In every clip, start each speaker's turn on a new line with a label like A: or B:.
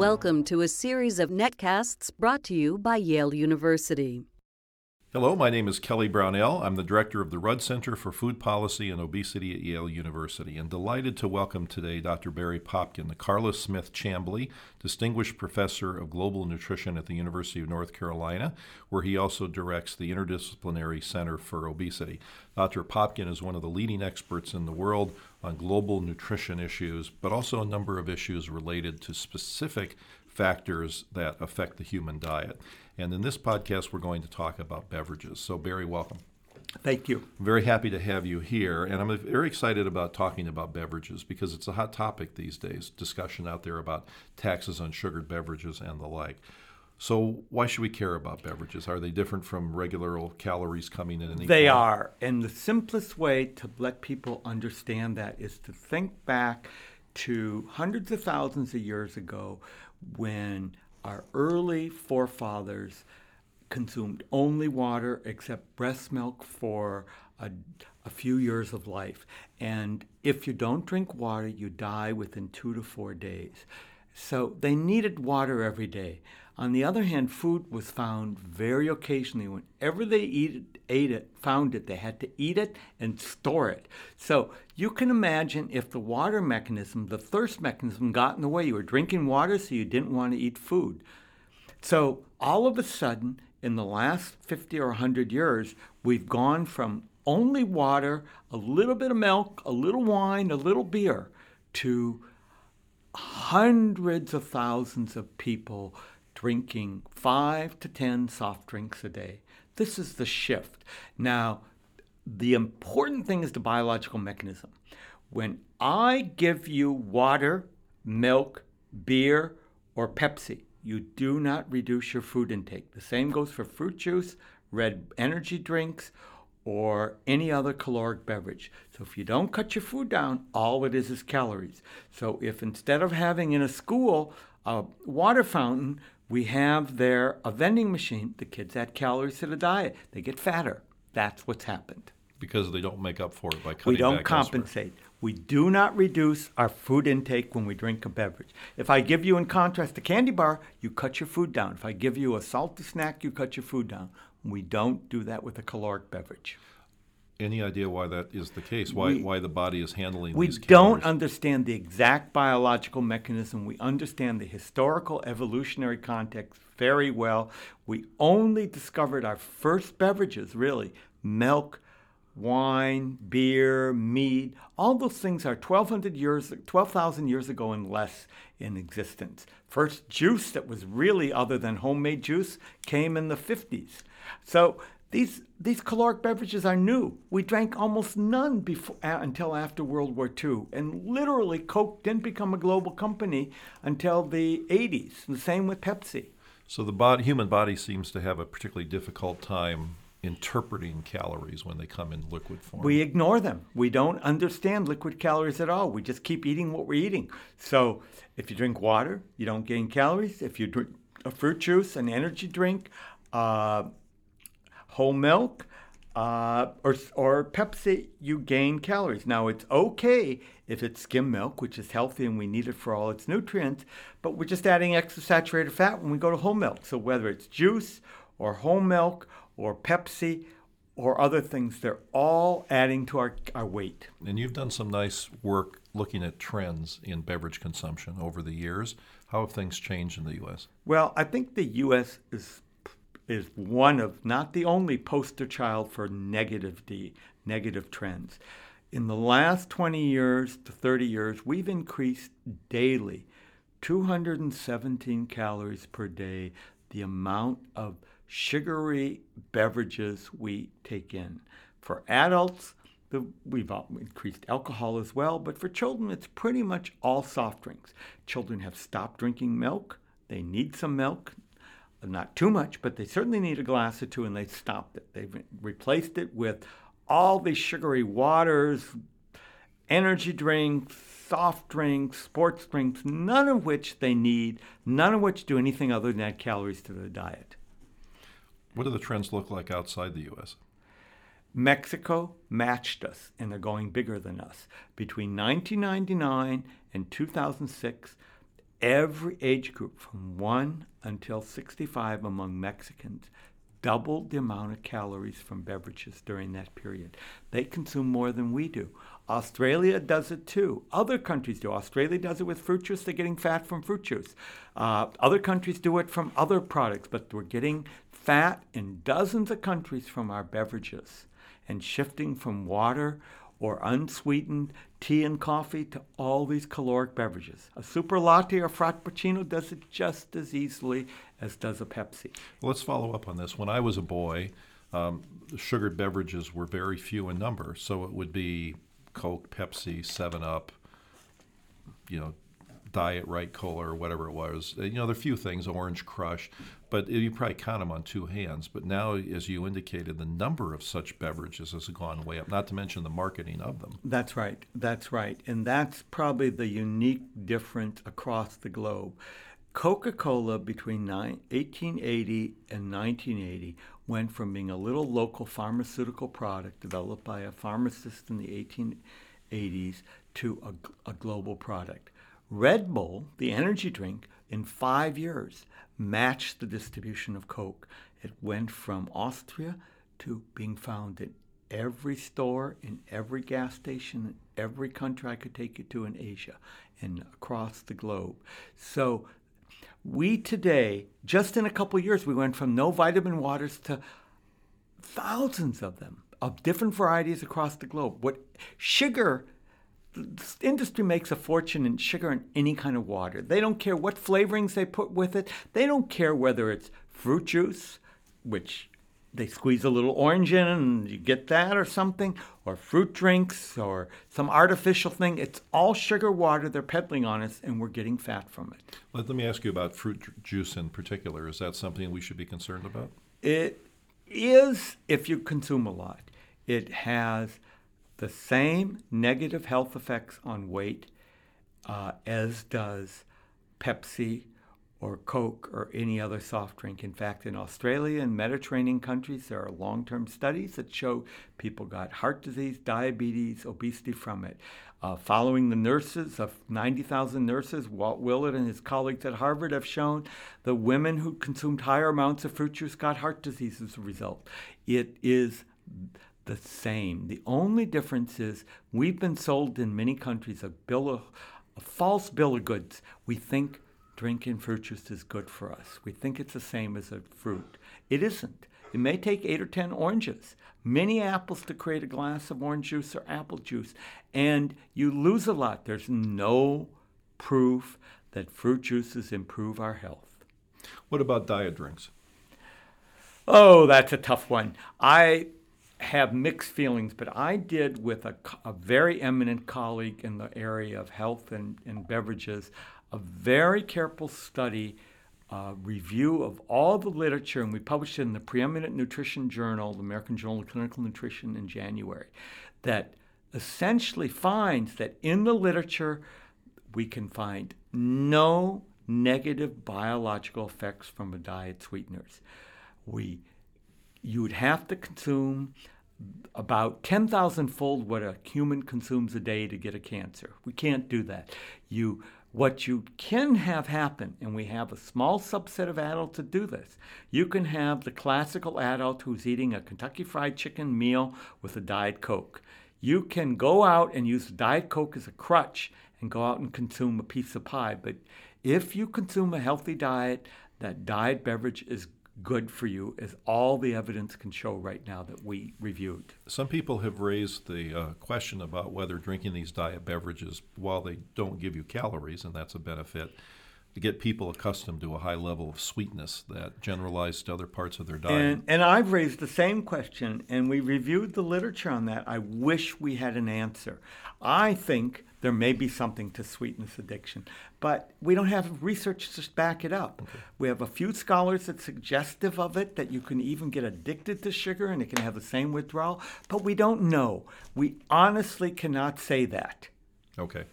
A: Welcome to a series of netcasts brought to you by Yale University.
B: Hello, my name is Kelly Brownell. I'm the director of the Rudd Center for Food Policy and Obesity at Yale University, and delighted to welcome today Dr. Barry Popkin, the Carla Smith Chamblee Distinguished Professor of Global Nutrition at the University of North Carolina, where he also directs the Interdisciplinary Center for Obesity. Dr. Popkin is one of the leading experts in the world on global nutrition issues, but also a number of issues related to specific factors that affect the human diet. And in this podcast, we're going to talk about beverages. So, Barry, welcome.
C: Thank you.
B: I'm very happy to have you here. And I'm very excited about talking about beverages because it's a hot topic these days discussion out there about taxes on sugared beverages and the like. So, why should we care about beverages? Are they different from regular old calories coming in?
C: And they are. And the simplest way to let people understand that is to think back to hundreds of thousands of years ago when our early forefathers consumed only water except breast milk for a, a, few years of life. And if you don't drink water, you die within two to four days. So they needed water every day. On the other hand, food was found very occasionally. Whenever they eat, ate it, found it, they had to eat it and store it. So you can imagine if the water mechanism, the thirst mechanism, got in the way. You were drinking water, so you didn't want to eat food. So all of a sudden, in the last 50 or 100 years, we've gone from only water, a little bit of milk, a little wine, a little beer, to hundreds of thousands of people drinking five to 10 soft drinks a day. This is the shift. Now, the important thing is the biological mechanism. When I give you water, milk, beer, or Pepsi, you do not reduce your food intake. The same goes for fruit juice, red energy drinks, or any other caloric beverage. So if you don't cut your food down, all it is is calories. So if instead of having in a school a water fountain we have there a vending machine. The kids add calories to the diet. They get fatter. That's what's happened.
B: Because they don't make up for it by cutting
C: We don't compensate.
B: Elsewhere.
C: We do not reduce our food intake when we drink a beverage. If I give you, in contrast, a candy bar, you cut your food down. If I give you a salty snack, you cut your food down. We don't do that with a caloric beverage
B: any idea why that is the case? Why
C: we,
B: why the body is handling
C: we
B: these
C: don't understand the exact biological mechanism. We understand the historical evolutionary context very well. We only discovered our first beverages, really, milk, wine, beer, mead. All those things are 1200 years 12,000 years ago and less in existence. First juice that was really other than homemade juice came in the 50s. So these, these caloric beverages are new. We drank almost none before, uh, until after World War II. And literally, Coke didn't become a global company until the 80s. The same with Pepsi.
B: So the body, human body seems to have a particularly difficult time interpreting calories when they come in liquid form.
C: We ignore them. We don't understand liquid calories at all. We just keep eating what we're eating. So if you drink water, you don't gain calories. If you drink a fruit juice, an energy drink, uh, whole milk uh, or, or Pepsi, you gain calories. Now, it's okay if it's skim milk, which is healthy and we need it for all its nutrients, but we're just adding extra saturated fat when we go to whole milk. So, whether it's juice or whole milk or Pepsi or other things, they're all adding to our, our weight.
B: And you've done some nice work looking at trends in beverage consumption over the years. How have things changed in the U.S.?
C: Well, I think the U.S. is is one of, not the only poster child for negative D, negative trends. In the last 20 years to 30 years, we've increased daily 217 calories per day the amount of sugary beverages we take in. For adults, the, we've increased alcohol as well, but for children, it's pretty much all soft drinks. Children have stopped drinking milk. They need some milk not too much, but they certainly need a glass or two, and they stopped it. They've replaced it with all these sugary waters, energy drinks, soft drinks, sports drinks, none of which they need, none of which do anything other than add calories to their diet.
B: What do the trends look like outside the U.S.?
C: Mexico matched us, and they're going bigger than us. Between 1999 and 2006, every age group from 1 until 65 among Mexicans doubled the amount of calories from beverages during that period. They consume more than we do. Australia does it too. Other countries do. Australia does it with fruit juice. They're getting fat from fruit juice. Uh, other countries do it from other products, but we're getting fat in dozens of countries from our beverages and shifting from water or unsweetened tea and coffee to all these caloric beverages. A super latte or frappuccino does it just as easily as does a Pepsi.
B: Let's follow up on this. When I was a boy, um, sugared beverages were very few in number, so it would be Coke, Pepsi, Seven Up, you know, Diet Right Cola or whatever it was. You know, there are a few things, Orange Crush, but you probably count them on two hands. But now, as you indicated, the number of such beverages has gone way up, not to mention the marketing of them.
C: That's right. That's right. And that's probably the unique difference across the globe. Coca Cola between 1880 and 1980 went from being a little local pharmaceutical product developed by a pharmacist in the 1880s to a, a global product. Red Bull, the energy drink, in five years matched the distribution of Coke. It went from Austria to being found in every store, in every gas station, in every country I could take you to in Asia and across the globe. So we today, just in a couple years, we went from no vitamin waters to thousands of them of different varieties across the globe. What sugar the industry makes a fortune in sugar in any kind of water. They don't care what flavorings they put with it. They don't care whether it's fruit juice, which they squeeze a little orange in and you get that or something, or fruit drinks or some artificial thing. It's all sugar water they're peddling on us, and we're getting fat from it.
B: Let, let me ask you about fruit juice in particular. Is that something we should be concerned about?
C: It is if you consume a lot. It has the same negative health effects on weight uh, as does Pepsi or Coke or any other soft drink. In fact, in Australia and Mediterranean countries, there are long term studies that show people got heart disease, diabetes, obesity from it. Uh, following the nurses of 90,000 nurses, Walt Willett and his colleagues at Harvard have shown the women who consumed higher amounts of fruit juice got heart disease as a result. It is the same. The only difference is we've been sold in many countries a bill of a false bill of goods. We think drinking fruit juice is good for us. We think it's the same as a fruit. It isn't. It may take eight or ten oranges, many apples to create a glass of orange juice or apple juice, and you lose a lot. There's no proof that fruit juices improve our health.
B: What about diet drinks?
C: Oh, that's a tough one. I have mixed feelings, but I did with a, a very eminent colleague in the area of health and, and beverages a very careful study uh, review of all the literature, and we published it in the preeminent nutrition journal, the American Journal of Clinical Nutrition, in January, that essentially finds that in the literature we can find no negative biological effects from a diet sweeteners. We you would have to consume about 10,000 fold what a human consumes a day to get a cancer. We can't do that. You what you can have happen, and we have a small subset of adults that do this, you can have the classical adult who's eating a Kentucky Fried Chicken meal with a Diet Coke. You can go out and use Diet Coke as a crutch and go out and consume a piece of pie. But if you consume a healthy diet, that diet beverage is good for you as all the evidence can show right now that we reviewed.
B: Some people have raised the uh, question about whether drinking these diet beverages, while they don't give you calories, and that's a benefit, to get people accustomed to a high level of sweetness that generalized to other parts of their diet.
C: And, and I've raised the same question, and we reviewed the literature on that. I wish we had an answer. I think there may be something to sweetness addiction, but we don't have research to back it up. Okay. We have a few scholars that suggestive of it that you can even get addicted to sugar and it can have the same withdrawal, but we don't know. We honestly cannot say that.
B: Okay.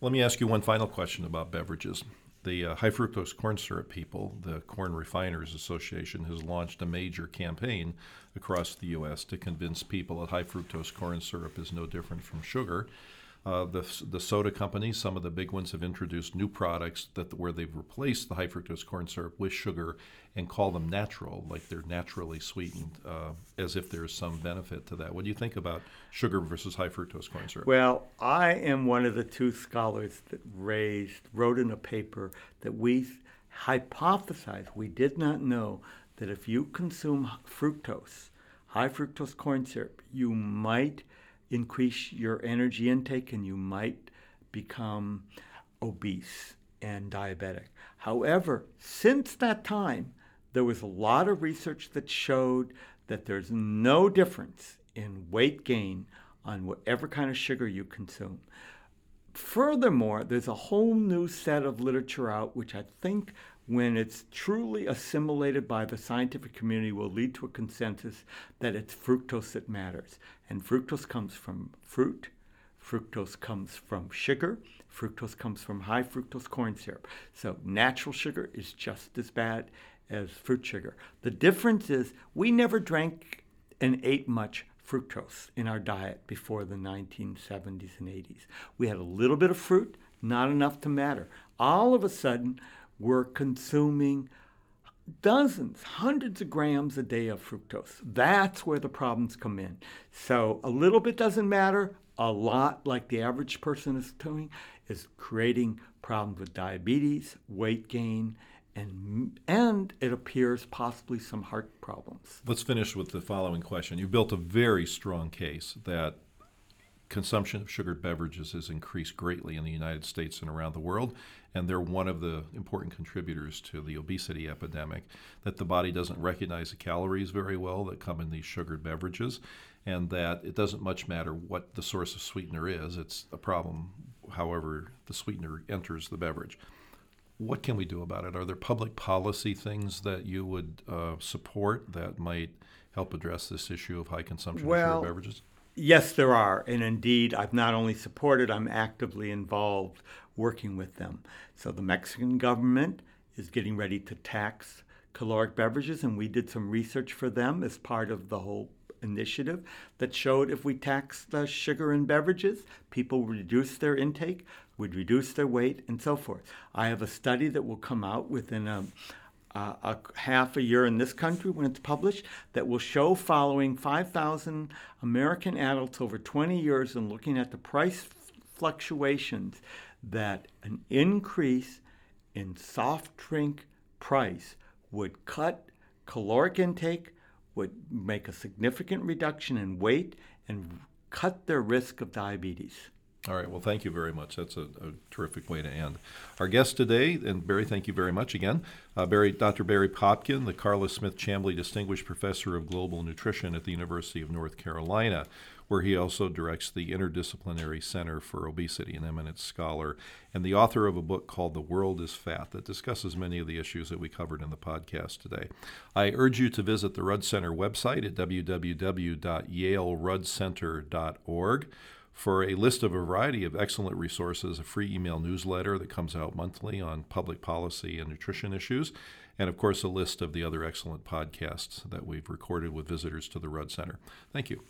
B: Let me ask you one final question about beverages. The uh, high fructose corn syrup people, the Corn Refiners Association, has launched a major campaign across the U.S. to convince people that high fructose corn syrup is no different from sugar. Uh, the, the soda companies, some of the big ones, have introduced new products that where they've replaced the high fructose corn syrup with sugar and call them natural, like they're naturally sweetened, uh, as if there's some benefit to that. What do you think about sugar versus high fructose corn syrup?
C: Well, I am one of the two scholars that raised, wrote in a paper that we hypothesized, we did not know that if you consume fructose, high fructose corn syrup, you might increase your energy intake and you might become obese and diabetic. However, since that time, there was a lot of research that showed that there's no difference in weight gain on whatever kind of sugar you consume. Furthermore, there's a whole new set of literature out, which I think, when it's truly assimilated by the scientific community, will lead to a consensus that it's fructose that matters. And fructose comes from fruit, fructose comes from sugar, fructose comes from high fructose corn syrup. So natural sugar is just as bad as fruit sugar. The difference is we never drank and ate much fructose in our diet before the 1970s and 80s. We had a little bit of fruit, not enough to matter. All of a sudden, we're consuming dozens, hundreds of grams a day of fructose. That's where the problems come in. So a little bit doesn't matter. A lot, like the average person is doing, is creating problems with diabetes, weight gain, and and it appears possibly some heart problems.
B: Let's finish with the following question. You built a very strong case that consumption of sugared beverages has increased greatly in the United States and around the world, and they're one of the important contributors to the obesity epidemic. That the body doesn't recognize the calories very well that come in these sugared beverages, and that it doesn't much matter what the source of sweetener is, it's a problem however the sweetener enters the beverage what can we do about it? Are there public policy things that you would uh, support that might help address this issue of high consumption
C: well,
B: of sugar beverages?
C: Yes, there are. And indeed, I've not only supported, I'm actively involved working with them. So the Mexican government is getting ready to tax caloric beverages, and we did some research for them as part of the whole initiative that showed if we tax the sugar in beverages, people would reduce their intake, would reduce their weight, and so forth. I have a study that will come out within a, uh, a half a year in this country when it's published that will show following 5,000 American adults over 20 years and looking at the price fluctuations that an increase in soft drink price would cut caloric intake, would make a significant reduction in weight, and cut their risk of diabetes.
B: All right. Well, thank you very much. That's a, a, terrific way to end. Our guest today, and Barry, thank you very much again. Uh, Barry, Dr. Barry Popkin, the Carla Smith Chamblee Distinguished Professor of Global Nutrition at the University of North Carolina, where he also directs the Interdisciplinary Center for Obesity, an eminent scholar, and the author of a book called The World is Fat that discusses many of the issues that we covered in the podcast today. I urge you to visit the Rudd Center website at www.yaleruddcenter.org for a list of a variety of excellent resources, a free email newsletter that comes out monthly on public policy and nutrition issues, and of course, a list of the other excellent podcasts that we've recorded with visitors to the Rudd Center. Thank you.